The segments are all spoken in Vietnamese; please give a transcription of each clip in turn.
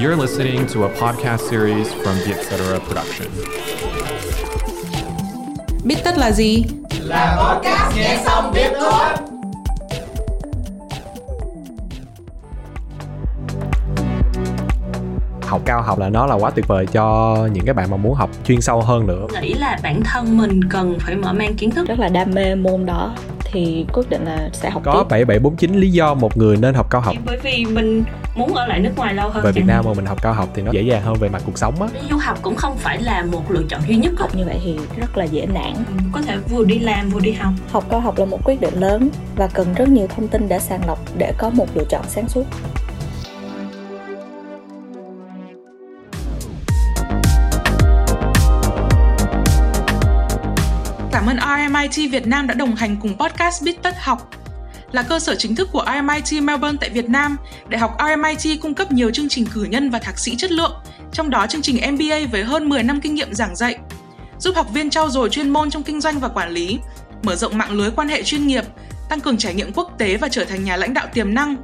You're listening to a podcast series from the Etc. production. Biết tất là gì? Là podcast nghe xong biết thôi. học cao học là nó là quá tuyệt vời cho những cái bạn mà muốn học chuyên sâu hơn nữa nghĩ là bản thân mình cần phải mở mang kiến thức rất là đam mê môn đó thì quyết định là sẽ học có tiếp. 7749 lý do một người nên học cao học bởi vì mình muốn ở lại nước ngoài lâu hơn về Việt Nam mà mình học cao học thì nó dễ dàng hơn về mặt cuộc sống á. Du học cũng không phải là một lựa chọn duy nhất học như vậy thì rất là dễ nản. Có thể vừa đi làm vừa đi học. Học cao học là một quyết định lớn và cần rất nhiều thông tin để sàng lọc để có một lựa chọn sáng suốt. Cảm ơn RMIT Việt Nam đã đồng hành cùng podcast Biết Tất Học. Là cơ sở chính thức của RMIT Melbourne tại Việt Nam, Đại học RMIT cung cấp nhiều chương trình cử nhân và thạc sĩ chất lượng, trong đó chương trình MBA với hơn 10 năm kinh nghiệm giảng dạy, giúp học viên trau dồi chuyên môn trong kinh doanh và quản lý, mở rộng mạng lưới quan hệ chuyên nghiệp, tăng cường trải nghiệm quốc tế và trở thành nhà lãnh đạo tiềm năng.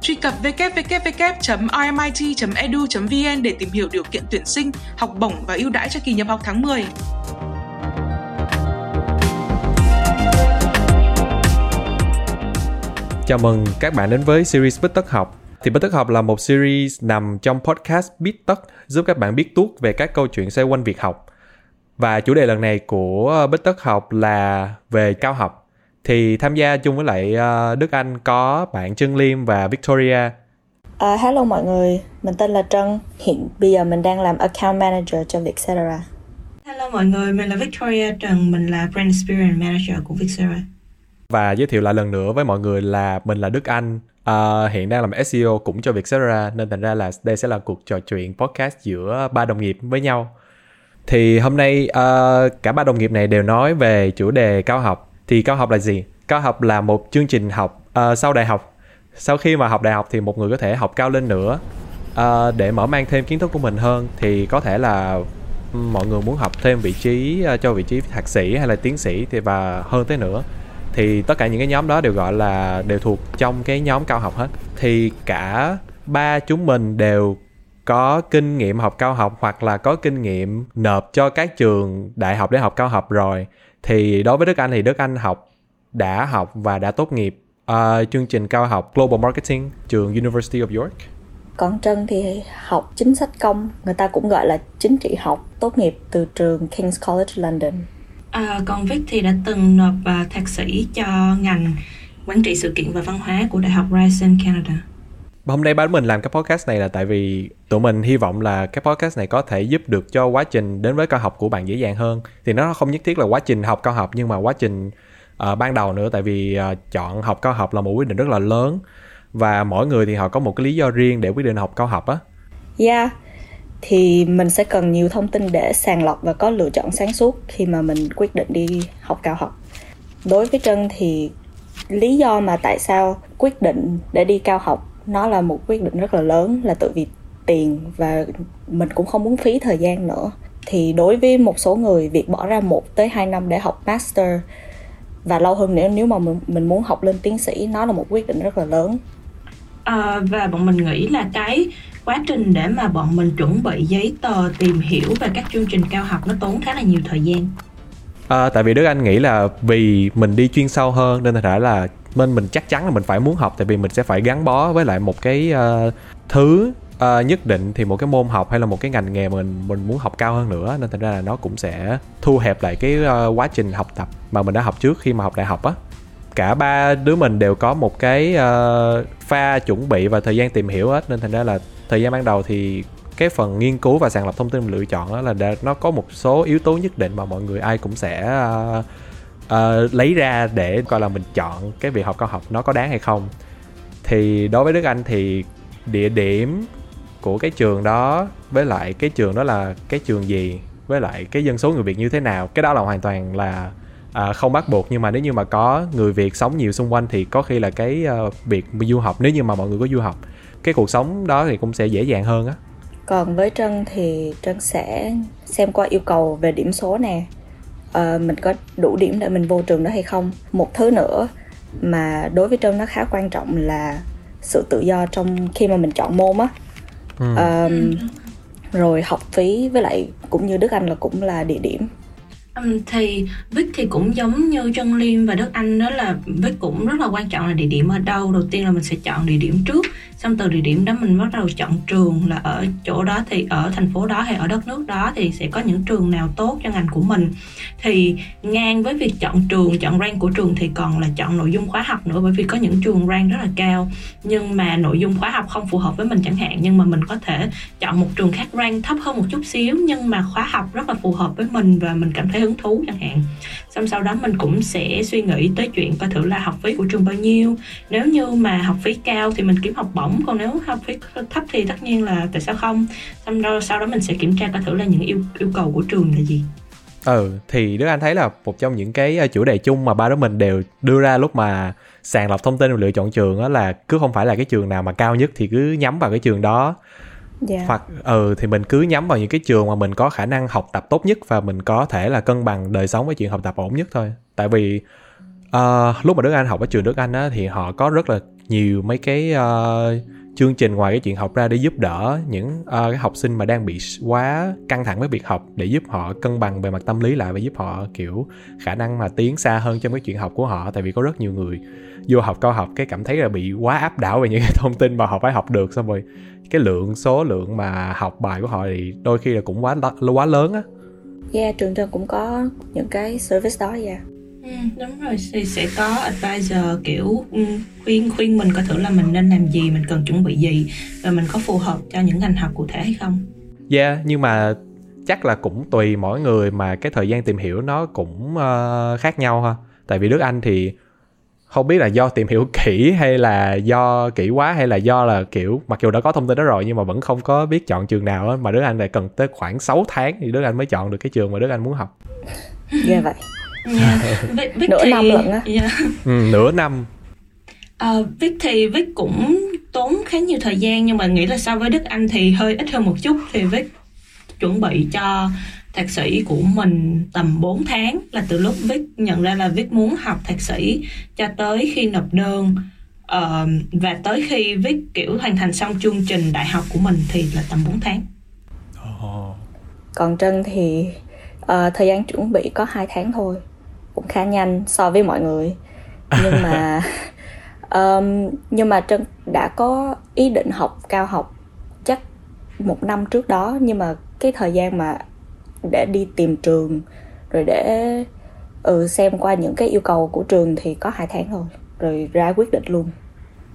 Truy cập www.rmit.edu.vn để tìm hiểu điều kiện tuyển sinh, học bổng và ưu đãi cho kỳ nhập học tháng 10. Chào mừng các bạn đến với series Bít Tất Học. Thì Bít Tất Học là một series nằm trong podcast Biết Tất giúp các bạn biết tuốt về các câu chuyện xoay quanh việc học. Và chủ đề lần này của Bít Tất Học là về cao học. Thì tham gia chung với lại ờ, Đức Anh có bạn Trân Liêm và Victoria. À, hello mọi người, mình tên là Trân. Hiện bây giờ mình đang làm account manager cho Vietcetera. hello mọi người mình là Victoria Trần mình là brand experience manager của Vietcetera và giới thiệu lại lần nữa với mọi người là mình là Đức Anh. Ờ, hiện đang làm SEO cũng cho Vietcetera nên thành ra là đây sẽ là cuộc trò chuyện podcast giữa ba đồng nghiệp với nhau. Thì hôm nay uh, cả ba đồng nghiệp này đều nói về chủ đề cao học. Thì cao học là gì? Cao học là một chương trình học uh, sau đại học. Sau khi mà học đại học thì một người có thể học cao lên nữa. Uh, để mở mang thêm kiến thức của mình hơn thì có thể là mọi người muốn học thêm vị trí uh, cho vị trí thạc sĩ hay là tiến sĩ thì và hơn thế nữa thì tất cả những cái nhóm đó đều gọi là đều thuộc trong cái nhóm cao học hết. Thì cả ba chúng mình đều có kinh nghiệm học cao học hoặc là có kinh nghiệm nộp cho các trường đại học để học cao học rồi. Thì đối với Đức Anh thì Đức Anh học đã học và đã tốt nghiệp uh, chương trình cao học Global Marketing trường University of York. Còn Trân thì học chính sách công, người ta cũng gọi là chính trị học, tốt nghiệp từ trường King's College London à, còn Vic thì đã từng nộp à, thạc sĩ cho ngành quản trị sự kiện và văn hóa của Đại học Ryerson Canada Hôm nay đứa mình làm cái podcast này là tại vì tụi mình hy vọng là cái podcast này có thể giúp được cho quá trình đến với cao học của bạn dễ dàng hơn. Thì nó không nhất thiết là quá trình học cao học nhưng mà quá trình ờ, ban đầu nữa tại vì ờ, chọn học cao học là một quyết định rất là lớn và mỗi người thì họ có một cái lý do riêng để quyết định học cao học á. Yeah, thì mình sẽ cần nhiều thông tin để sàng lọc và có lựa chọn sáng suốt khi mà mình quyết định đi học cao học. Đối với Trân thì lý do mà tại sao quyết định để đi cao học nó là một quyết định rất là lớn là tự vì tiền và mình cũng không muốn phí thời gian nữa. Thì đối với một số người việc bỏ ra 1 tới 2 năm để học master và lâu hơn nữa nếu mà mình, mình muốn học lên tiến sĩ nó là một quyết định rất là lớn À, và bọn mình nghĩ là cái quá trình để mà bọn mình chuẩn bị giấy tờ tìm hiểu về các chương trình cao học nó tốn khá là nhiều thời gian. À, tại vì Đức Anh nghĩ là vì mình đi chuyên sâu hơn nên thành ra là nên mình chắc chắn là mình phải muốn học tại vì mình sẽ phải gắn bó với lại một cái uh, thứ uh, nhất định thì một cái môn học hay là một cái ngành nghề mà mình mình muốn học cao hơn nữa nên thành ra là nó cũng sẽ thu hẹp lại cái uh, quá trình học tập mà mình đã học trước khi mà học đại học á. Cả ba đứa mình đều có một cái uh, pha chuẩn bị và thời gian tìm hiểu hết nên thành ra là thời gian ban đầu thì cái phần nghiên cứu và sàng lọc thông tin mình lựa chọn đó là đã- nó có một số yếu tố nhất định mà mọi người ai cũng sẽ uh, uh, lấy ra để coi là mình chọn cái việc học cao học nó có đáng hay không. Thì đối với Đức Anh thì địa điểm của cái trường đó với lại cái trường đó là cái trường gì với lại cái dân số người Việt như thế nào cái đó là hoàn toàn là à, không bắt buộc. Nhưng mà nếu như mà có người Việt sống nhiều xung quanh thì có khi là cái uh, việc du học nếu như mà mọi người có du học cái cuộc sống đó thì cũng sẽ dễ dàng hơn á. Còn với Trân thì Trân sẽ xem qua yêu cầu về điểm số nè. Ờ, mình có đủ điểm để mình vô trường đó hay không? Một thứ nữa mà đối với Trân nó khá quan trọng là sự tự do trong khi mà mình chọn môn á. Ừ. um, rồi học phí với lại cũng như Đức Anh là cũng là địa điểm thì Vic thì cũng giống như Trân Liêm và Đức Anh đó là Vic cũng rất là quan trọng là địa điểm ở đâu. Đầu tiên là mình sẽ chọn địa điểm trước, xong từ địa điểm đó mình bắt đầu chọn trường là ở chỗ đó thì ở thành phố đó hay ở đất nước đó thì sẽ có những trường nào tốt cho ngành của mình. Thì ngang với việc chọn trường, chọn rank của trường thì còn là chọn nội dung khóa học nữa bởi vì có những trường rank rất là cao. Nhưng mà nội dung khóa học không phù hợp với mình chẳng hạn, nhưng mà mình có thể chọn một trường khác rank thấp hơn một chút xíu nhưng mà khóa học rất là phù hợp với mình và mình cảm thấy hứng thú chẳng hạn. Xong sau đó mình cũng sẽ suy nghĩ tới chuyện coi thử là học phí của trường bao nhiêu. Nếu như mà học phí cao thì mình kiếm học bổng, còn nếu học phí thấp thì tất nhiên là tại sao không? Xong đó, sau đó mình sẽ kiểm tra coi thử là những yêu yêu cầu của trường là gì. Ừ thì đức anh thấy là một trong những cái ờ, chủ đề chung mà ba đứa mình đều đưa ra lúc mà sàng lọc thông tin và lựa chọn trường đó là cứ không phải là cái trường nào mà cao nhất thì cứ nhắm vào cái trường đó yeah. Hoặc ừ thì mình cứ nhắm vào những cái trường mà mình có khả năng học tập tốt nhất và mình có thể là cân bằng đời sống với chuyện học tập ổn nhất thôi tại vì uh, lúc mà Đức Anh học ở trường Đức Anh á thì họ có rất là nhiều mấy cái uh, chương trình ngoài cái chuyện học ra để giúp đỡ những uh, cái học sinh mà đang bị quá căng thẳng với việc học để giúp họ cân bằng về mặt tâm lý lại và giúp họ kiểu khả năng mà tiến xa hơn trong cái chuyện học của họ tại vì có rất nhiều người vô học cao học cái cảm thấy là bị quá áp đảo về những cái thông tin mà họ phải học được xong rồi cái lượng số lượng mà học bài của họ thì đôi khi là cũng quá quá lớn á. Yeah trường trường cũng có những cái service đó yeah. Ừ, đúng rồi thì sẽ có advisor kiểu ừ, khuyên khuyên mình coi thử là mình nên làm gì mình cần chuẩn bị gì và mình có phù hợp cho những ngành học cụ thể hay không. Yeah nhưng mà chắc là cũng tùy mỗi người mà cái thời gian tìm hiểu nó cũng uh, khác nhau ha. Tại vì đức anh thì không biết là do tìm hiểu kỹ hay là do kỹ quá hay là do là kiểu mặc dù đã có thông tin đó rồi nhưng mà vẫn không có biết chọn trường nào á mà Đức Anh lại cần tới khoảng 6 tháng thì Đức Anh mới chọn được cái trường mà Đức Anh muốn học. Dạ yeah, vậy. Yeah. Vic nửa thì... năm lận á. Yeah. Ừ, nửa năm. Uh, Vic thì Vic cũng tốn khá nhiều thời gian nhưng mà nghĩ là so với Đức Anh thì hơi ít hơn một chút thì Vic chuẩn bị cho thạc sĩ của mình tầm 4 tháng là từ lúc Vic nhận ra là Vic muốn học thạc sĩ cho tới khi nộp đơn uh, và tới khi Vic kiểu hoàn thành xong chương trình đại học của mình thì là tầm 4 tháng. Oh. Còn Trân thì uh, thời gian chuẩn bị có 2 tháng thôi cũng khá nhanh so với mọi người nhưng mà um, nhưng mà Trân đã có ý định học cao học chắc một năm trước đó nhưng mà cái thời gian mà để đi tìm trường rồi để ừ xem qua những cái yêu cầu của trường thì có hai tháng thôi rồi ra quyết định luôn.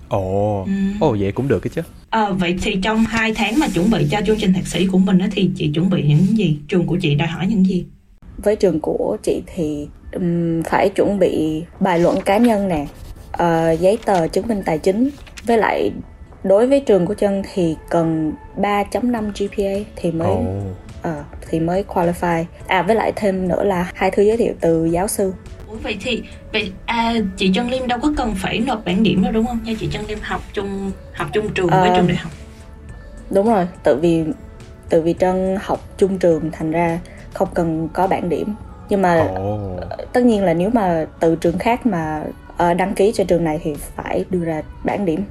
Ồ. Ừ. ồ vậy cũng được cái chứ. À, vậy thì trong hai tháng mà chuẩn bị cho chương trình thạc sĩ của mình á thì chị chuẩn bị những gì? Trường của chị đòi hỏi những gì? Với trường của chị thì um, phải chuẩn bị bài luận cá nhân nè uh, giấy tờ chứng minh tài chính. Với lại đối với trường của chân thì cần 3.5 GPA thì mới oh uh, thì mới qualify à với lại thêm nữa là hai thư giới thiệu từ giáo sư Ủa vậy thì vậy à, chị Trân Liêm đâu có cần phải nộp bảng điểm đâu đúng không? Nha chị Trân Liêm học chung học chung trường với uh, trường đại học. Đúng rồi, tự vì tự vì Trân học chung trường thành ra không cần có bảng điểm. Nhưng mà oh. tất nhiên là nếu mà từ trường khác mà uh, đăng ký cho trường này thì phải đưa ra bảng điểm.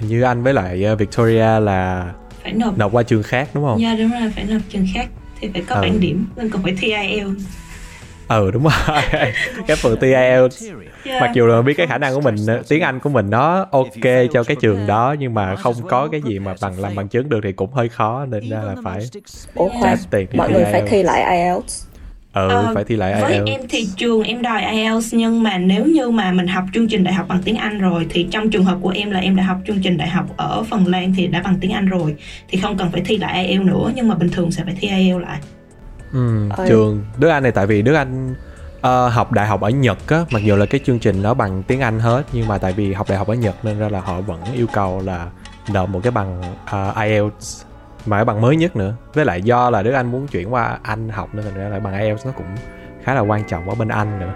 Như anh với lại Victoria là phải nộp nộp qua trường khác đúng không? Dạ đúng rồi phải nộp trường khác thì phải có ừ. bảng điểm nên còn phải thi IELTS ừ đúng rồi cái phần thi IELTS yeah. Dạ. mặc dù là biết cái khả năng của mình tiếng Anh của mình nó ok cho cái trường đó nhưng mà không có cái gì mà bằng làm bằng chứng được thì cũng hơi khó nên ra là phải Ủa khoan, mọi người phải thi lại IELTS ừ ờ, phải thi lại với IELTS. em thì trường em đòi IELTS nhưng mà nếu như mà mình học chương trình đại học bằng tiếng Anh rồi thì trong trường hợp của em là em đã học chương trình đại học ở Phần Lan thì đã bằng tiếng Anh rồi thì không cần phải thi lại IELTS nữa nhưng mà bình thường sẽ phải thi IELTS lại. Ừ, trường Đức Anh này tại vì Đức Anh uh, học đại học ở Nhật á, mặc dù là cái chương trình nó bằng tiếng Anh hết nhưng mà tại vì học đại học ở Nhật nên ra là họ vẫn yêu cầu là nộp một cái bằng uh, IELTS mà cái bằng mới nhất nữa. Với lại do là Đức Anh muốn chuyển qua Anh học nên thành ra là bằng IELTS nó cũng khá là quan trọng ở bên Anh nữa.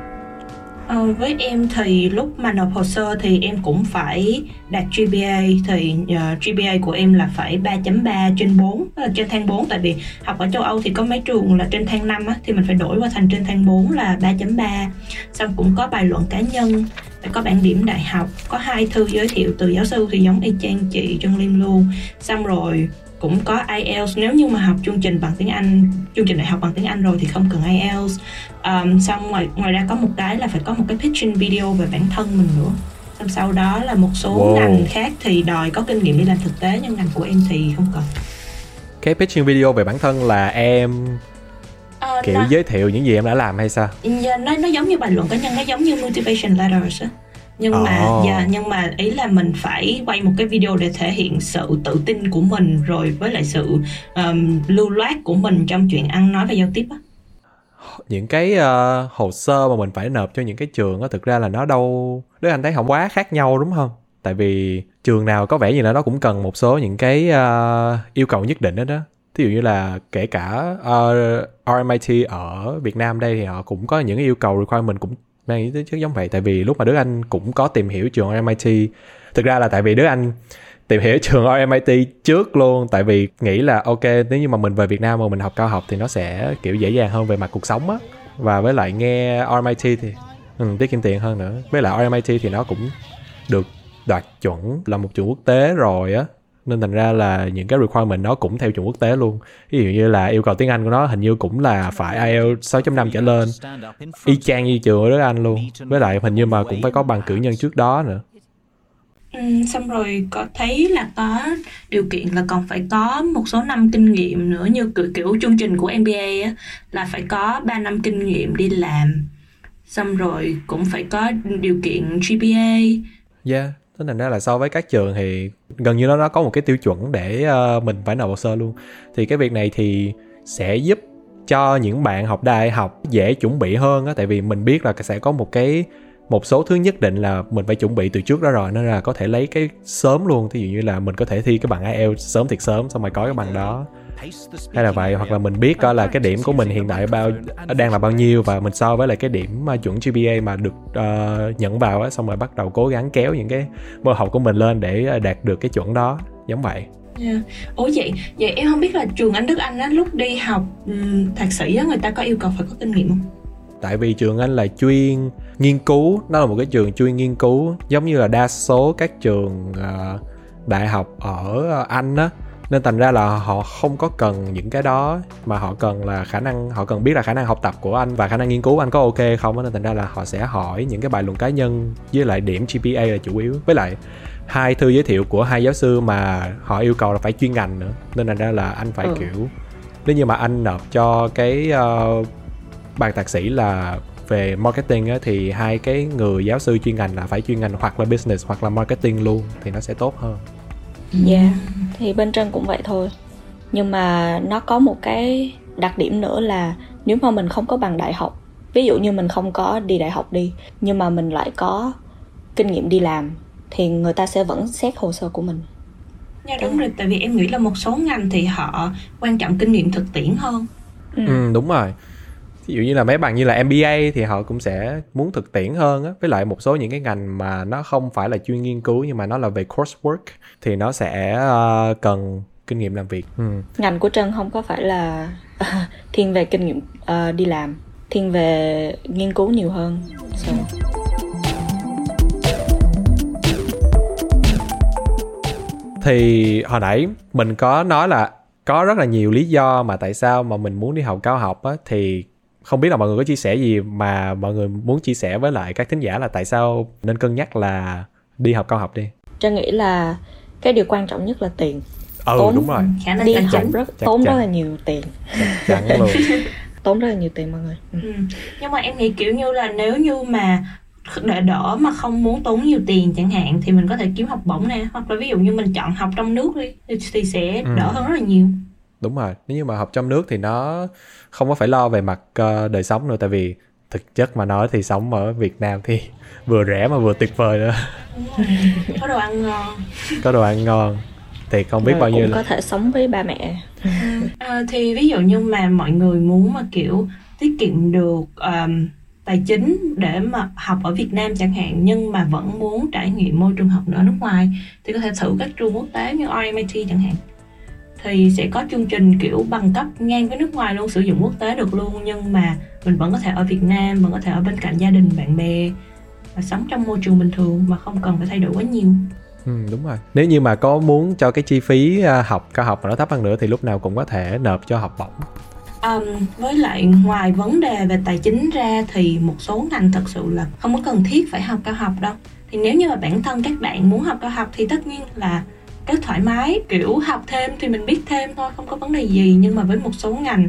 Ờ, với em thì lúc mà nộp hồ sơ thì em cũng phải đạt GPA thì ờ, uh, GPA của em là phải 3.3 trên 4 uh, ờ, trên thang 4 tại vì học ở châu Âu thì có mấy trường là trên thang 5 á, thì mình phải đổi qua thành trên thang 4 là 3.3 xong cũng có bài luận cá nhân phải có bảng điểm đại học có hai thư giới thiệu từ giáo sư thì giống y chang chị Trân Lim luôn. Xong rồi cũng có IELTS nếu như mà học chương trình bằng tiếng Anh chương trình đại học bằng tiếng Anh rồi thì không cần IELTS um, xong ngoài ngoài ra có một cái là phải có một cái pitching video về bản thân mình nữa. Xong sau đó là một số Wow. ngành khác thì đòi có kinh nghiệm đi làm thực tế nhưng ngành của em thì không cần. Cái pitching video về bản thân là em Ờ, kiểu nó, giới thiệu những gì em đã làm hay sao? Dạ, nó nó giống như bài luận cá nhân nó giống như motivation letters á nhưng mà Ồ. dạ, nhưng mà ý là mình phải quay một cái video để thể hiện sự tự tin của mình rồi với lại sự um, lưu loát của mình trong chuyện ăn nói và giao tiếp á. Những cái ờ, hồ sơ mà mình phải nộp cho những cái trường á thực ra là nó đâu Đức Anh thấy không quá khác nhau đúng không? Tại vì trường nào có vẻ như là nó cũng cần một số những cái ờ, yêu cầu nhất định đó đó ví dụ như là kể cả ờ, RMIT ở Việt Nam đây thì họ cũng có những cái yêu cầu requirement cũng mang ý tính chất giống vậy tại vì lúc mà Đức Anh cũng có tìm hiểu trường MIT thực ra là tại vì Đức Anh tìm hiểu trường MIT trước luôn tại vì nghĩ là ok nếu như mà mình về Việt Nam mà mình học cao học thì nó sẽ kiểu dễ dàng hơn về mặt cuộc sống á. Và với lại nghe RMIT thì ừ, tiết kiệm tiền hơn nữa. Với lại RMIT thì nó cũng được đạt chuẩn là một trường quốc tế rồi á nên thành ra là những cái requirement nó cũng theo chuẩn quốc tế luôn. Ví dụ như là yêu cầu tiếng Anh của nó hình như cũng là phải IELTS 6.5 trở lên. Y chang như trường ở Đức Anh luôn. Với lại hình như mà cũng phải có bằng cử nhân trước đó nữa. Ừ, xong rồi có thấy là có điều kiện là còn phải có một số năm kinh nghiệm nữa như kiểu, kiểu chương trình của MBA á, là phải có 3 năm kinh nghiệm đi làm. Xong rồi cũng phải có điều kiện GPA Yeah, thế thành ra là so với các trường thì gần như nó nó có một cái tiêu chuẩn để uh, mình phải nộp hồ sơ luôn. Thì cái việc này thì sẽ giúp cho những bạn học đại học dễ chuẩn bị hơn á tại vì mình biết là sẽ có một cái một số thứ nhất định là mình phải chuẩn bị từ trước đó rồi nên là có thể lấy cái sớm luôn thí dụ như là mình có thể thi cái bằng IELTS sớm thiệt sớm xong rồi có cái bằng đó hay là vậy hoặc là mình biết coi là cái điểm của mình hiện tại bao đang là bao nhiêu và mình so với lại cái điểm mà chuẩn GPA mà được ờ, nhận vào á xong rồi bắt đầu cố gắng kéo những cái môn học của mình lên để ờ, đạt được cái chuẩn đó giống vậy Yeah. Ủa vậy, vậy em không biết là trường Anh Đức Anh á lúc đi học ừm, thạc sĩ á người ta có yêu cầu phải có kinh nghiệm không? tại vì trường anh là chuyên nghiên cứu nó là một cái trường chuyên nghiên cứu giống như là đa số các trường ờ, đại học ở ờ, anh á nên thành ra là họ không có cần những cái đó mà họ cần là khả năng họ cần biết là khả năng học tập của anh và khả năng nghiên cứu anh có ok không nên thành ra là họ sẽ hỏi những cái bài luận cá nhân với lại điểm GPA là chủ yếu. Với lại hai thư giới thiệu của hai giáo sư mà họ yêu cầu là phải chuyên ngành nữa. Nên thành ra là anh phải Ừ. kiểu nếu như mà anh nộp cho cái ờ, bài thạc sĩ là về marketing á, thì hai cái người giáo sư chuyên ngành là phải chuyên ngành hoặc là business hoặc là marketing luôn thì nó sẽ tốt hơn Dạ, thì bên trên cũng vậy thôi. Nhưng mà nó có một cái đặc điểm nữa là nếu mà mình không có bằng đại học, ví dụ như mình không có đi đại học đi, nhưng mà mình lại có kinh nghiệm đi làm thì người ta sẽ vẫn xét hồ sơ của mình. Dạ đúng rồi, tại vì em nghĩ là một số ngành thì họ quan trọng kinh nghiệm thực tiễn hơn Ừ. ừ đúng rồi ví dụ như là mấy bằng như là MBA thì họ cũng sẽ muốn thực tiễn hơn á với lại một số những cái ngành mà nó không phải là chuyên nghiên cứu nhưng mà nó là về coursework thì nó sẽ ờ, cần kinh nghiệm làm việc ừ. Ngành của Trân không có phải là thiên về kinh nghiệm ờ, đi làm, thiên về nghiên cứu nhiều hơn. So, thì hồi nãy mình có nói là có rất là nhiều lý do mà tại sao mà mình muốn đi học cao học á thì không biết là mọi người có chia sẻ gì mà mọi người muốn chia sẻ với lại các thính giả là tại sao nên cân nhắc là đi học cao học đi Trân nghĩ là cái điều quan trọng nhất là tiền. ừ Tốn. đúng rồi khả năng Đi học chính rất chắc tốn rất chắn. là nhiều tiền, chẳng luôn tốn rất là nhiều tiền mọi người. Ừ. ừ. Nhưng mà em nghĩ kiểu như là nếu như mà để đỡ mà không muốn tốn nhiều tiền chẳng hạn thì mình có thể kiếm học bổng nè hoặc là ví dụ như mình chọn học trong nước đi thì, thì sẽ Ừ. đỡ hơn rất là nhiều đúng rồi nếu như mà học trong nước thì nó không có phải lo về mặt ờ, đời sống nữa tại vì thực chất mà nói thì sống ở Việt Nam thì vừa rẻ mà vừa tuyệt vời nữa. Có đồ ăn ngon. Có đồ ăn ngon. Thì không biết Rồi bao nhiêu cũng là có thể sống với ba mẹ. À, thì ví dụ như mà mọi người muốn mà kiểu tiết kiệm được um, tài chính để mà học ở Việt Nam chẳng hạn nhưng mà vẫn muốn trải nghiệm môi trường học ở nước ngoài thì có thể thử các trường quốc tế như RMIT chẳng hạn thì sẽ có chương trình kiểu bằng cấp ngang với nước ngoài luôn sử dụng quốc tế được luôn nhưng mà mình vẫn có thể ở Việt Nam vẫn có thể ở bên cạnh gia đình bạn bè và sống trong môi trường bình thường mà không cần phải thay đổi quá nhiều Ừ, đúng rồi. Nếu như mà có muốn cho cái chi phí à, học cao học mà nó thấp hơn nữa thì lúc nào cũng có thể nộp cho học bổng. Um, với lại ngoài vấn đề về tài chính ra thì một số ngành thật sự là không có cần thiết phải học cao học đâu thì nếu như mà bản thân các bạn muốn học cao học thì tất nhiên là rất thoải mái kiểu học thêm thì mình biết thêm thôi không có vấn đề gì. Nhưng mà với một số ngành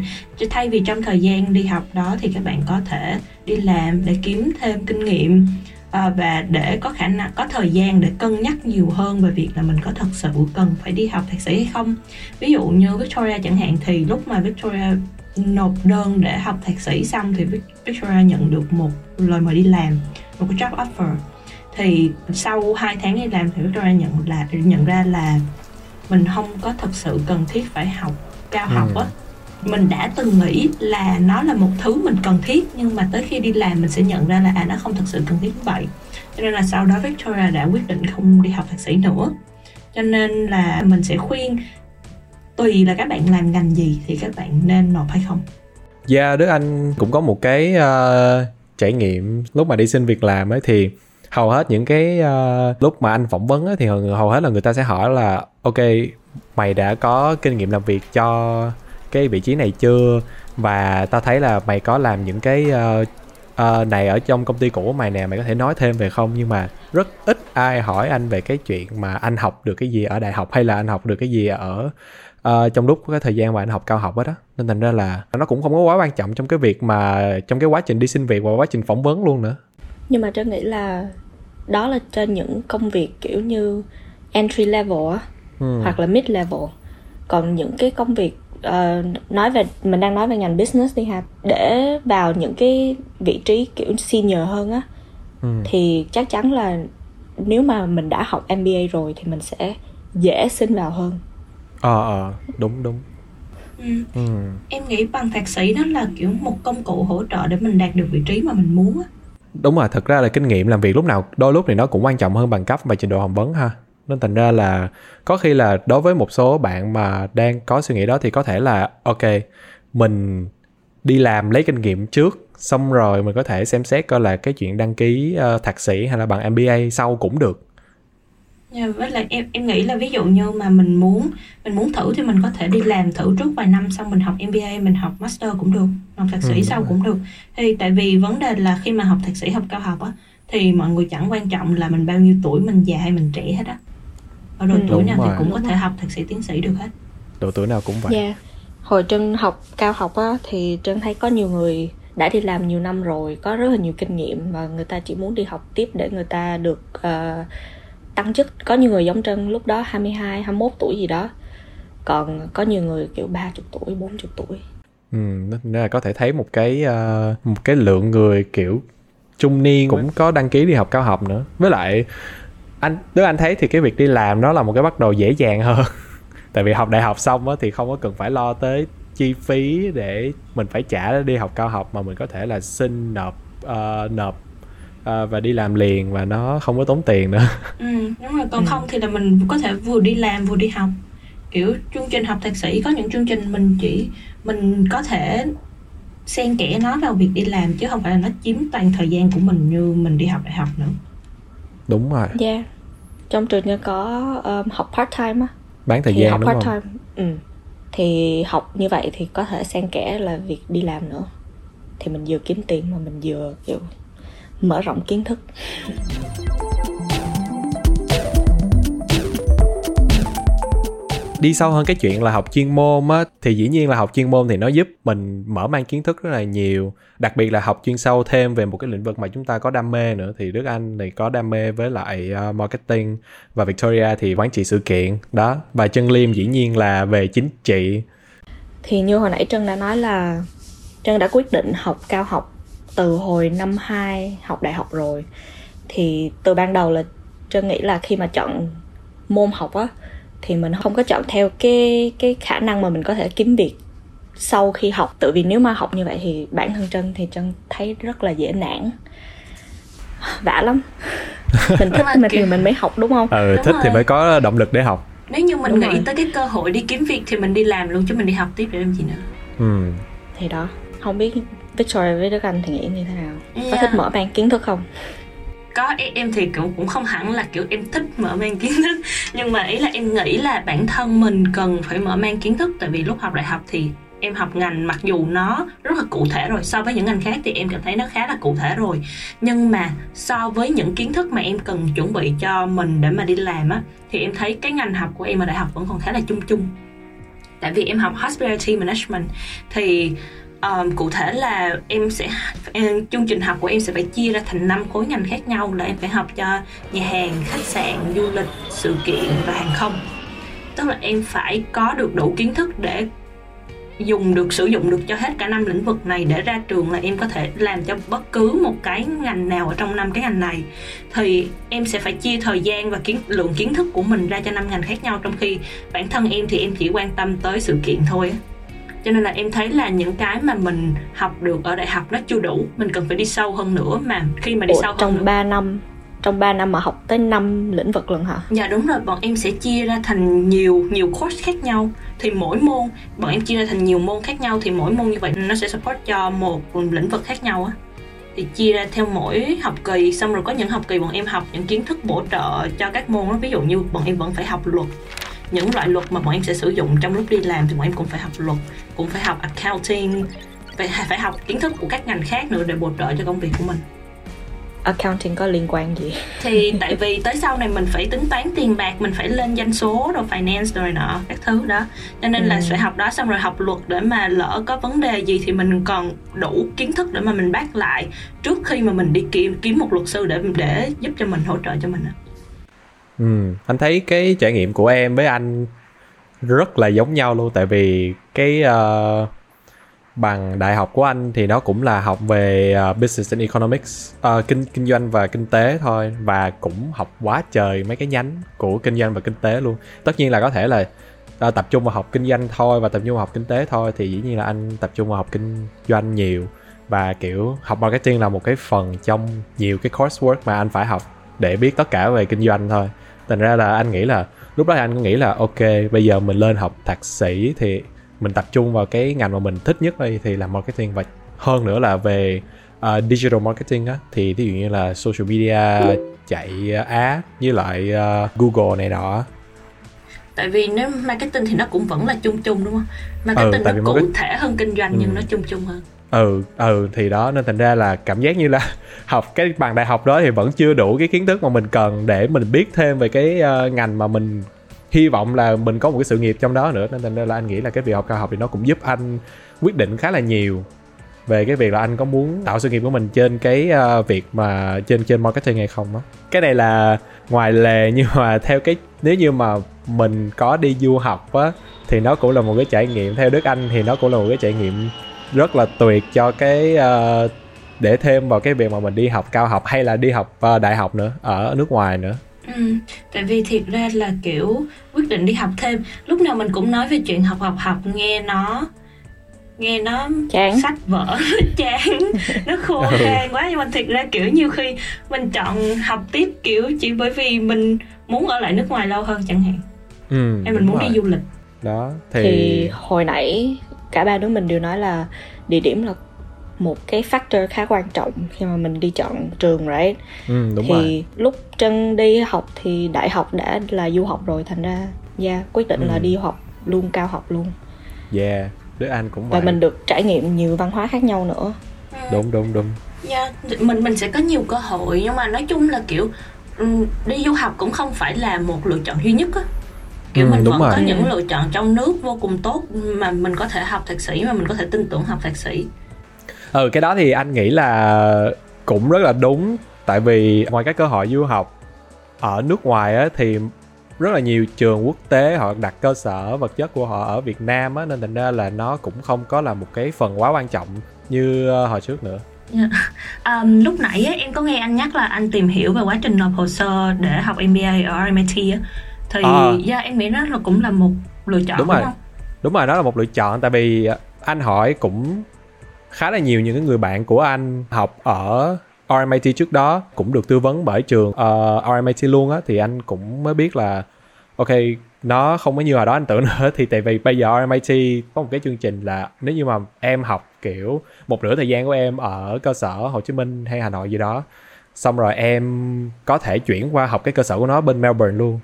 thay vì trong thời gian đi học đó thì các bạn có thể đi làm để kiếm thêm kinh nghiệm à, và để có khả năng có thời gian để cân nhắc nhiều hơn về việc là mình có thật sự cần phải đi học thạc sĩ hay không. Ví dụ như Victoria chẳng hạn thì lúc mà Victoria nộp đơn để học thạc sĩ xong thì Victoria nhận được một lời mời đi làm một cái job offer thì sau 2 tháng đi làm thì Victoria nhận là nhận ra là mình không có thật sự cần thiết phải học cao ừ. học á. Mình đã từng nghĩ là nó là một thứ mình cần thiết nhưng mà tới khi đi làm mình sẽ nhận ra là à nó không thật sự cần thiết như vậy. Cho nên là sau đó Victoria đã quyết định không đi học thạc sĩ nữa. Cho nên là mình sẽ khuyên tùy là các bạn làm ngành gì thì các bạn nên nộp hay không. Dạ, yeah, Đức Anh cũng có một cái uh, trải nghiệm lúc mà đi xin việc làm ấy thì hầu hết những cái uh, lúc mà anh phỏng vấn á, thì hầu hết là người ta sẽ hỏi là ok mày đã có kinh nghiệm làm việc cho cái vị trí này chưa? Và ta thấy là mày có làm những cái uh, uh, này ở trong công ty cũ của mày nè mày có thể nói thêm về không? Nhưng mà rất ít ai hỏi anh về cái chuyện mà anh học được cái gì ở đại học hay là anh học được cái gì ở uh, trong lúc cái thời gian mà anh học cao học đó, đó nên thành ra là nó cũng không có quá quan trọng trong cái việc mà trong cái quá trình đi xin việc và quá trình phỏng vấn luôn nữa nhưng mà trân nghĩ là đó là trên những công việc kiểu như entry level á ừ. hoặc là mid level còn những cái công việc uh, nói về mình đang nói về ngành business đi ha để vào những cái vị trí kiểu senior hơn á ừ. thì chắc chắn là nếu mà mình đã học MBA rồi thì mình sẽ dễ xin vào hơn ờ à, ờ à, đúng đúng ừ. Ừ. em nghĩ bằng thạc sĩ đó là kiểu một công cụ hỗ trợ để mình đạt được vị trí mà mình muốn á đúng rồi thật ra là kinh nghiệm làm việc lúc nào đôi lúc thì nó cũng quan trọng hơn bằng cấp và trình độ phỏng vấn ha. Nên thành ra là có khi là đối với một số bạn mà đang có suy nghĩ đó thì có thể là ok mình đi làm lấy kinh nghiệm trước xong rồi mình có thể xem xét coi là cái chuyện đăng ký uh, thạc sĩ hay là bằng MBA sau cũng được. Yeah, với lại em em nghĩ là ví dụ như mà mình muốn mình muốn thử thì mình có thể đi làm thử trước vài năm xong mình học MBA mình học master cũng được học thạc sĩ ừ, sau cũng được. Thì tại vì vấn đề là khi mà học thạc sĩ học cao học á thì mọi người chẳng quan trọng là mình bao nhiêu tuổi mình già hay mình trẻ hết á. Ở độ ừ, tuổi nào rồi. thì cũng có thể học thạc sĩ tiến sĩ được hết. Độ tuổi nào cũng vậy. Yeah. hồi trân học cao học á thì trân thấy có nhiều người đã đi làm nhiều năm rồi có rất là nhiều kinh nghiệm và người ta chỉ muốn đi học tiếp để người ta được uh, tăng chức. Có nhiều người giống Trân lúc đó 22, 21 tuổi gì đó. Còn có nhiều người kiểu 30 tuổi, 40 tuổi. Ừ, nên là có thể thấy một cái uh, một cái lượng người kiểu trung niên cũng có đăng ký đi học cao học nữa. Với lại anh nếu anh thấy thì cái việc đi làm nó là một cái bắt đầu dễ dàng hơn. Tại vì học đại học xong á thì không có cần phải lo tới chi phí để mình phải trả đi học cao học mà mình có thể là xin nộp uh, nộp à, và đi làm liền và nó không có tốn tiền nữa ừ đúng rồi còn ừ. không thì là mình có thể vừa đi làm vừa đi học kiểu chương trình học thạc sĩ có những chương trình mình chỉ mình có thể xen kẽ nó vào việc đi làm chứ không phải là nó chiếm toàn thời gian của mình như mình đi học đại học nữa đúng rồi dạ yeah. trong trường như có um, học part time á bán thời thì gian học đúng part không? time ừ. thì học như vậy thì có thể xen kẽ là việc đi làm nữa thì mình vừa kiếm tiền mà mình vừa kiểu mở rộng kiến thức. Đi sâu hơn cái chuyện là học chuyên môn á thì dĩ nhiên là học chuyên môn thì nó giúp mình mở mang kiến thức rất là nhiều. Đặc biệt là học chuyên sâu thêm về một cái lĩnh vực mà chúng ta có đam mê nữa thì Đức Anh thì có đam mê với lại uh, marketing và Victoria thì quản trị sự kiện đó. Và Trân Liêm dĩ nhiên là về chính trị. Thì như hồi nãy Trân đã nói là Trân đã quyết định học cao học từ hồi năm 2 học đại học rồi. Thì từ ban đầu là trân nghĩ là khi mà chọn môn học á thì mình không có chọn theo cái cái khả năng mà mình có thể kiếm việc sau khi học. Tự vì nếu mà học như vậy thì bản thân trân thì trân thấy rất là dễ nản. Vả lắm. Mình thích mình thì mình mới học đúng không? Ừ đúng thích rồi. thì mới có động lực để học. Nếu như mình đúng nghĩ rồi. tới cái cơ hội đi kiếm việc thì mình đi làm luôn chứ mình đi học tiếp để làm gì nữa. Ừ. Thì đó không biết Victoria với Đức Anh thì nghĩ như thế nào? Yeah. Có thích mở mang kiến thức không? có em, em thì cũng cũng không hẳn là kiểu em thích mở mang kiến thức nhưng mà ý là em nghĩ là bản thân mình cần phải mở mang kiến thức tại vì lúc học đại học thì em học ngành mặc dù nó rất là cụ thể rồi so với những ngành khác thì em cảm thấy nó khá là cụ thể rồi nhưng mà so với những kiến thức mà em cần chuẩn bị cho mình để mà đi làm á thì em thấy cái ngành học của em ở đại học vẫn còn khá là chung chung tại vì em học hospitality management thì um, cụ thể là em sẽ em, chương trình học của em sẽ phải chia ra thành năm khối ngành khác nhau là em phải học cho nhà hàng khách sạn du lịch sự kiện và hàng không. Tức là em phải có được đủ kiến thức để dùng được sử dụng được cho hết cả năm lĩnh vực này để ra trường là em có thể làm cho bất cứ một cái ngành nào ở trong năm cái ngành này. Thì em sẽ phải chia thời gian và kiến lượng kiến thức của mình ra cho năm ngành khác nhau trong khi bản thân em thì em chỉ quan tâm tới sự kiện thôi cho nên là em thấy là những cái mà mình học được ở đại học nó chưa đủ. Mình cần phải đi sâu hơn nữa mà khi mà đi Ủa, sâu trong hơn nữa, 3 năm trong 3 năm mà học tới 5 lĩnh vực lần hả? Dạ đúng rồi, bọn em sẽ chia ra thành nhiều nhiều course khác nhau. Thì mỗi môn bọn em chia ra thành nhiều môn khác nhau thì mỗi môn như vậy nó sẽ support cho một lĩnh vực khác nhau á. Thì chia ra theo mỗi học kỳ xong rồi có những học kỳ bọn em học những kiến thức bổ trợ cho các môn đó ví dụ như bọn em vẫn phải học luật những loại luật mà bọn em sẽ sử dụng trong lúc đi làm thì bọn em cũng phải học luật cũng phải học accounting phải phải học kiến thức của các ngành khác nữa để bổ trợ cho công việc của mình Accounting có liên quan gì? thì tại vì tới sau này mình phải tính toán tiền bạc mình phải lên doanh số rồi finance rồi nọ các thứ đó cho nên là Ừ. sẽ học đó xong rồi học luật để mà lỡ có vấn đề gì thì mình còn đủ kiến thức để mà mình bác lại trước khi mà mình đi kiếm kiếm một luật sư để để giúp cho mình hỗ trợ cho mình. Ừ, anh thấy cái trải nghiệm của em với anh rất là giống nhau luôn tại vì cái uh, bằng đại học của anh thì nó cũng là học về uh, business and economics uh, kinh kinh doanh và kinh tế thôi và cũng học quá trời mấy cái nhánh của kinh doanh và kinh tế luôn. Tất nhiên là có thể là uh, tập trung vào học kinh doanh thôi và tập trung vào học kinh tế thôi thì dĩ nhiên là anh tập trung vào học kinh doanh nhiều và kiểu học marketing là một cái phần trong nhiều cái coursework mà anh phải học để biết tất cả về kinh doanh thôi thành ra là anh nghĩ là lúc đó anh có nghĩ là ok bây giờ mình lên học thạc sĩ thì mình tập trung vào cái ngành mà mình thích nhất đi thì là marketing. Và hơn nữa là về ờ, digital marketing á thì ví dụ như là social media chạy app với lại ờ, google này nọ. Tại vì nếu marketing thì nó cũng vẫn là chung chung đúng không? Marketing Ừ, tại vì nó cụ market- thể hơn kinh doanh nhưng Ừ. nó chung chung hơn ừ ừ thì đó nên thành ra là cảm giác như là học cái bằng đại học đó thì vẫn chưa đủ cái kiến thức mà mình cần để mình biết thêm về cái uh, ngành mà mình hy vọng là mình có một cái sự nghiệp trong đó nữa. Nên thành ra là anh nghĩ là cái việc học cao học thì nó cũng giúp anh quyết định khá là nhiều về cái việc là anh có muốn tạo sự nghiệp của mình trên cái uh, việc mà trên trên marketing hay không á. Cái này là ngoài lề nhưng mà theo cái nếu như mà mình có đi du học á thì nó cũng là một cái trải nghiệm. Theo đức anh thì nó cũng là một cái trải nghiệm rất là tuyệt cho cái ờ, để thêm vào cái việc mà mình đi học cao học hay là đi học ờ, đại học nữa ở nước ngoài nữa Ừ, tại vì thiệt ra là kiểu quyết định đi học thêm lúc nào mình cũng nói về chuyện học học học nghe nó nghe nó Chán. sách vở nó chán nó khô Ừ. khan quá nhưng mà thiệt ra kiểu nhiều khi mình chọn học tiếp kiểu chỉ bởi vì mình muốn ở lại nước ngoài lâu hơn chẳng hạn ừ, hay mình muốn rồi. đi du lịch đó thì, thì hồi nãy cả ba đứa mình đều nói là địa điểm là một cái factor khá quan trọng khi mà mình đi chọn trường right? Ừ, đúng thì rồi. lúc Trân đi học thì đại học đã là du học rồi thành ra yeah, quyết định là Ừ. đi học luôn cao học luôn. Yeah đức anh cũng và vậy. mình được trải nghiệm nhiều văn hóa khác nhau nữa. Đúng đúng đúng. Dạ, mình mình sẽ có nhiều cơ hội nhưng mà nói chung là kiểu đi du học cũng không phải là một lựa chọn duy nhất á kiểu Ừ, mình đúng vẫn rồi. có những lựa chọn trong nước vô cùng tốt mà mình có thể học thạc sĩ mà mình có thể tin tưởng học thạc sĩ. Ừ cái đó thì anh nghĩ là cũng rất là đúng. Tại vì ngoài cái cơ hội du học ở nước ngoài á thì rất là nhiều trường quốc tế họ đặt cơ sở vật chất của họ ở Việt Nam á nên thành ra là nó cũng không có là một cái phần quá quan trọng như ờ, hồi trước nữa. À, lúc nãy á, em có nghe anh nhắc là anh tìm hiểu về quá trình nộp hồ sơ để học MBA ở MIT á thì À. dạ, em nghĩ đó là cũng là một lựa chọn Đúng đúng, rồi. không? đúng rồi đó là một lựa chọn tại vì anh hỏi cũng khá là nhiều những cái người bạn của anh học ở RMIT trước đó cũng được tư vấn bởi trường ờ, RMIT luôn á thì anh cũng mới biết là ok nó không có như hồi đó anh tưởng nữa thì tại vì bây giờ RMIT có một cái chương trình là nếu như mà em học kiểu một nửa thời gian của em ở cơ sở Hồ Chí Minh hay Hà Nội gì đó xong rồi em có thể chuyển qua học cái cơ sở của nó bên Melbourne luôn.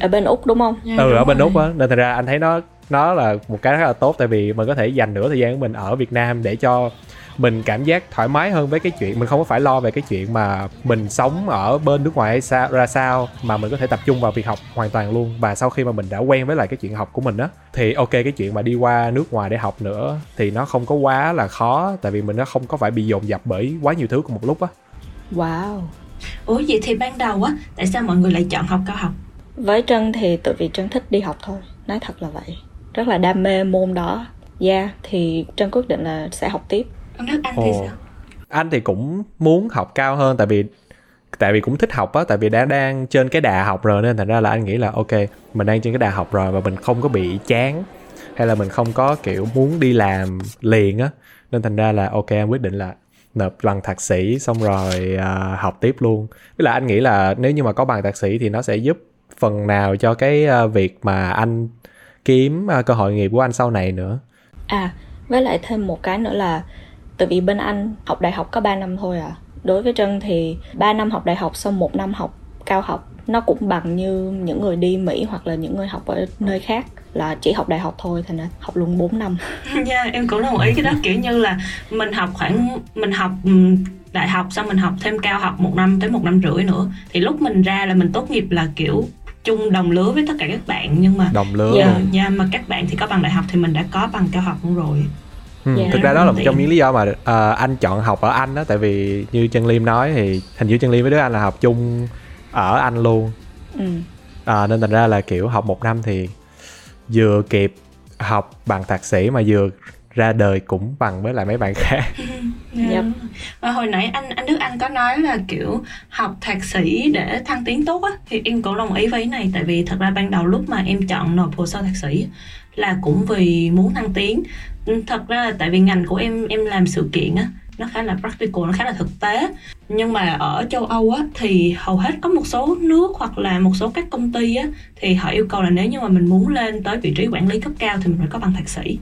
Ở bên úc đúng không? Dạ, ừ đúng ở bên rồi. úc á. Nên thật ra anh thấy nó nó là một cái rất là tốt tại vì mình có thể dành nửa thời gian của mình ở Việt Nam để cho mình cảm giác thoải mái hơn với cái chuyện mình không có phải lo về cái chuyện mà mình sống ở bên nước ngoài hay sao ra sao mà mình có thể tập trung vào việc học hoàn toàn luôn. Và sau khi mà mình đã quen với lại cái chuyện học của mình á thì ok cái chuyện mà đi qua nước ngoài để học nữa thì nó không có quá là khó tại vì mình nó không có phải bị dồn dập bởi quá nhiều thứ cùng một lúc á. Wow. Ủa vậy thì ban đầu á tại sao mọi người lại chọn học cao học? Với trân thì tự vì trân thích đi học thôi. Nói thật là vậy. Rất là đam mê môn đó. Yeah thì trân quyết định là sẽ học tiếp. Anh thì sao? anh thì cũng muốn học cao hơn tại vì tại vì cũng thích học á tại vì đã đang trên cái đà học rồi nên thành ra là anh nghĩ là ok mình đang trên cái đà học rồi và mình không có bị chán hay là mình không có kiểu muốn đi làm liền á nên thành ra là ok anh quyết định là nộp bằng thạc sĩ xong rồi à, học tiếp luôn. Với lại anh nghĩ là nếu như mà có bằng thạc sĩ thì nó sẽ giúp phần nào cho cái à, việc mà anh kiếm à, cơ hội nghiệp của anh sau này nữa À, với lại thêm một cái nữa là tại vì bên Anh học đại học có 3 năm thôi à. Đối với Trân thì 3 năm học đại học xong một năm học cao học nó cũng bằng như những người đi Mỹ hoặc là những người học ở nơi khác là chỉ học đại học thôi thành ra học luôn 4 năm. Dạ em cũng đồng ý cái đó kiểu như là mình học khoảng mình học ừm, đại học xong mình học thêm cao học một năm tới một năm rưỡi nữa thì lúc mình ra là mình tốt nghiệp là kiểu chung đồng lứa với tất cả các bạn nhưng mà đồng lứa. Dạ, dạ, mà các bạn thì có bằng đại học thì mình đã có bằng cao học luôn rồi Ừ, Dạ. thực ra đó là một trong những lý do mà ờ, anh chọn học ở Anh đó tại vì như Trân Liêm nói thì hình như Trân Liêm với đứa anh là học chung ở Anh luôn Ừ. à, nên thành ra là kiểu học một năm thì vừa kịp học bằng thạc sĩ mà vừa ra đời cũng bằng với lại mấy bạn khác Dạ. Yep. Và hồi nãy anh anh Đức Anh có nói là kiểu học thạc sĩ để thăng tiến tốt á thì em cũng đồng ý với ý này tại vì thật ra ban đầu lúc mà em chọn nộp hồ sơ thạc sĩ là cũng vì muốn thăng tiến. Thật ra là tại vì ngành của em em làm sự kiện á nó khá là practical nó khá là thực tế nhưng mà ở châu Âu á thì hầu hết có một số nước hoặc là một số các công ty á thì họ yêu cầu là nếu như mà mình muốn lên tới vị trí quản lý cấp cao thì mình phải có bằng thạc sĩ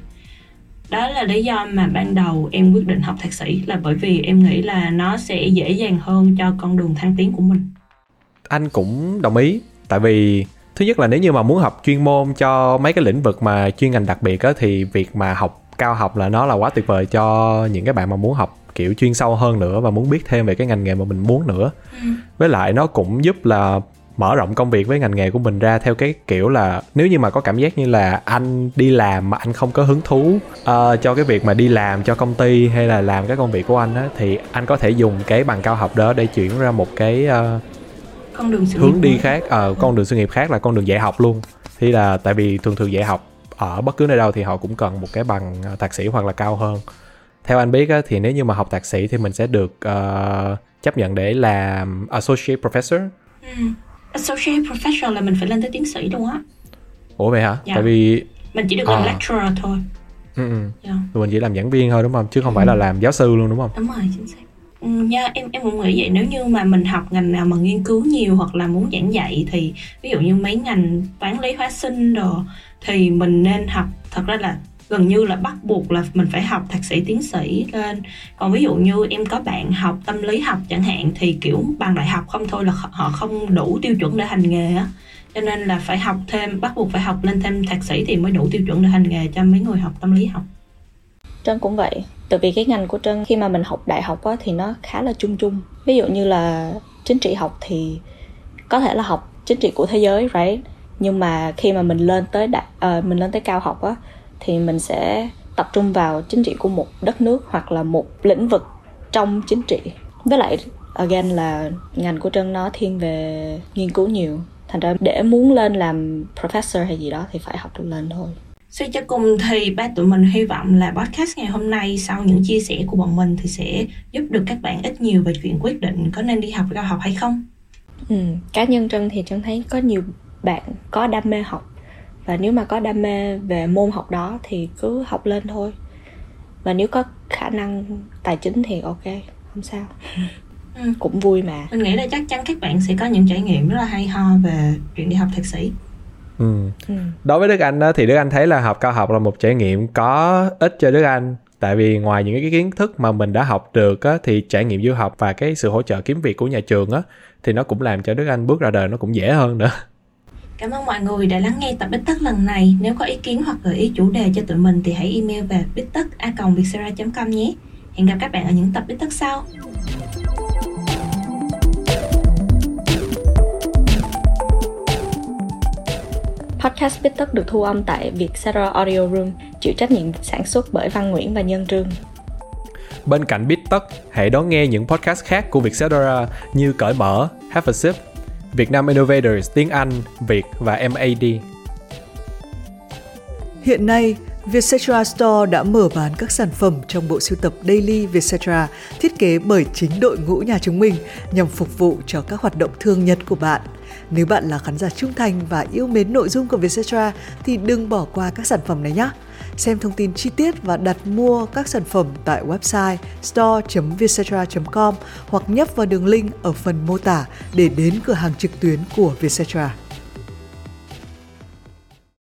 đó là lý do mà ban đầu em quyết định học thạc sĩ là bởi vì em nghĩ là nó sẽ dễ dàng hơn cho con đường thăng tiến của mình. Anh cũng đồng ý tại vì thứ nhất là nếu như mà muốn học chuyên môn cho mấy cái lĩnh vực mà chuyên ngành đặc biệt á thì việc mà học cao học là nó là quá tuyệt vời cho những cái bạn mà muốn học kiểu chuyên sâu hơn nữa và muốn biết thêm về cái ngành nghề mà mình muốn nữa. Với lại nó cũng giúp là mở rộng công việc với ngành nghề của mình ra theo cái kiểu là nếu như mà có cảm giác như là anh đi làm mà anh không có hứng thú ờ, cho cái việc mà đi làm cho công ty hay là làm cái công việc của anh á thì anh có thể dùng cái bằng cao học đó để chuyển ra một cái ờ, con đường sự hướng nghiệp đi khác ờ, con đường sự nghiệp khác là con đường dạy học luôn. Thì là tại vì thường thường dạy học ở bất cứ nơi đâu thì họ cũng cần một cái bằng ờ, thạc sĩ hoặc là cao hơn. Theo anh biết á, thì nếu như mà học thạc sĩ thì mình sẽ được ờ, chấp nhận để làm associate professor. Ừ. associate professor là mình phải lên tới tiến sĩ luôn á ủa vậy hả Dạ. tại vì mình chỉ được làm À. lecturer thôi ừ, ừ. Dạ. Tụi mình chỉ làm giảng viên thôi đúng không chứ không phải là làm giáo sư luôn đúng không đúng rồi chính xác Ừ, nha em em cũng nghĩ vậy nếu như mà mình học ngành nào mà nghiên cứu nhiều hoặc là muốn giảng dạy thì ví dụ như mấy ngành toán lý hóa sinh đồ thì mình nên học thật ra là gần như là bắt buộc là mình phải học thạc sĩ tiến sĩ lên. Còn ví dụ như em có bạn học tâm lý học chẳng hạn thì kiểu bằng đại học không thôi là họ không đủ tiêu chuẩn để hành nghề á. Cho nên là phải học thêm bắt buộc phải học lên thêm thạc sĩ thì mới đủ tiêu chuẩn để hành nghề cho mấy người học tâm lý học. Trân cũng vậy. Tại vì cái ngành của Trân khi mà mình học đại học á, thì nó khá là chung chung. Ví dụ như là chính trị học thì có thể là học chính trị của thế giới, right? Nhưng mà khi mà mình lên tới đại, uh, mình lên tới cao học á thì mình sẽ tập trung vào chính trị của một đất nước hoặc là một lĩnh vực trong chính trị. Với lại again là ngành của Trân nó thiên về nghiên cứu nhiều. Thành ra để muốn lên làm professor hay gì đó thì phải học được lên thôi. Suy cho cùng thì ba tụi mình hy vọng là podcast ngày hôm nay sau những chia sẻ của bọn mình thì sẽ giúp được các bạn ít nhiều về chuyện quyết định có nên đi học cao học hay không. Ừ, cá nhân Trân thì Trân thấy có nhiều bạn có đam mê học và nếu mà có đam mê về môn học đó thì cứ học lên thôi và nếu có khả năng tài chính thì ok không sao Ừ. cũng vui mà Mình nghĩ là chắc chắn các bạn sẽ có những trải nghiệm rất là hay ho về chuyện đi học thạc sĩ. ừ. ừ. đối với Đức Anh á, thì Đức Anh thấy là học cao học là một trải nghiệm có ích cho Đức Anh tại vì ngoài những cái kiến thức mà mình đã học được á, thì trải nghiệm du học và cái sự hỗ trợ kiếm việc của nhà trường á thì nó cũng làm cho Đức Anh bước ra đời nó cũng dễ hơn nữa Cảm ơn mọi người đã lắng nghe tập Bích Tất lần này. Nếu có ý kiến hoặc gợi ý chủ đề cho tụi mình thì hãy email về bích tất com nhé. Hẹn gặp các bạn ở những tập Bích Tất sau. Podcast Bít Tất được thu âm tại Vietcetera Audio Room, chịu trách nhiệm sản xuất bởi Văn Nguyễn và Nhân Trương. Bên cạnh Bít Tất, hãy đón nghe những podcast khác của Vietcetera như Cởi Mở, Have a Sip, Việt Nam Innovators tiếng Anh, Việt và MAD. Hiện nay, Vietcetera Store đã mở bán các sản phẩm trong bộ sưu tập Daily Vietcetera thiết kế bởi chính đội ngũ nhà chúng mình nhằm phục vụ cho các hoạt động thương nhật của bạn. Nếu bạn là khán giả trung thành và yêu mến nội dung của Vietcetera thì đừng bỏ qua các sản phẩm này nhé. Xem thông tin chi tiết và đặt mua các sản phẩm tại website store.vietcetera.com hoặc nhấp vào đường link ở phần mô tả để đến cửa hàng trực tuyến của Vietcetera.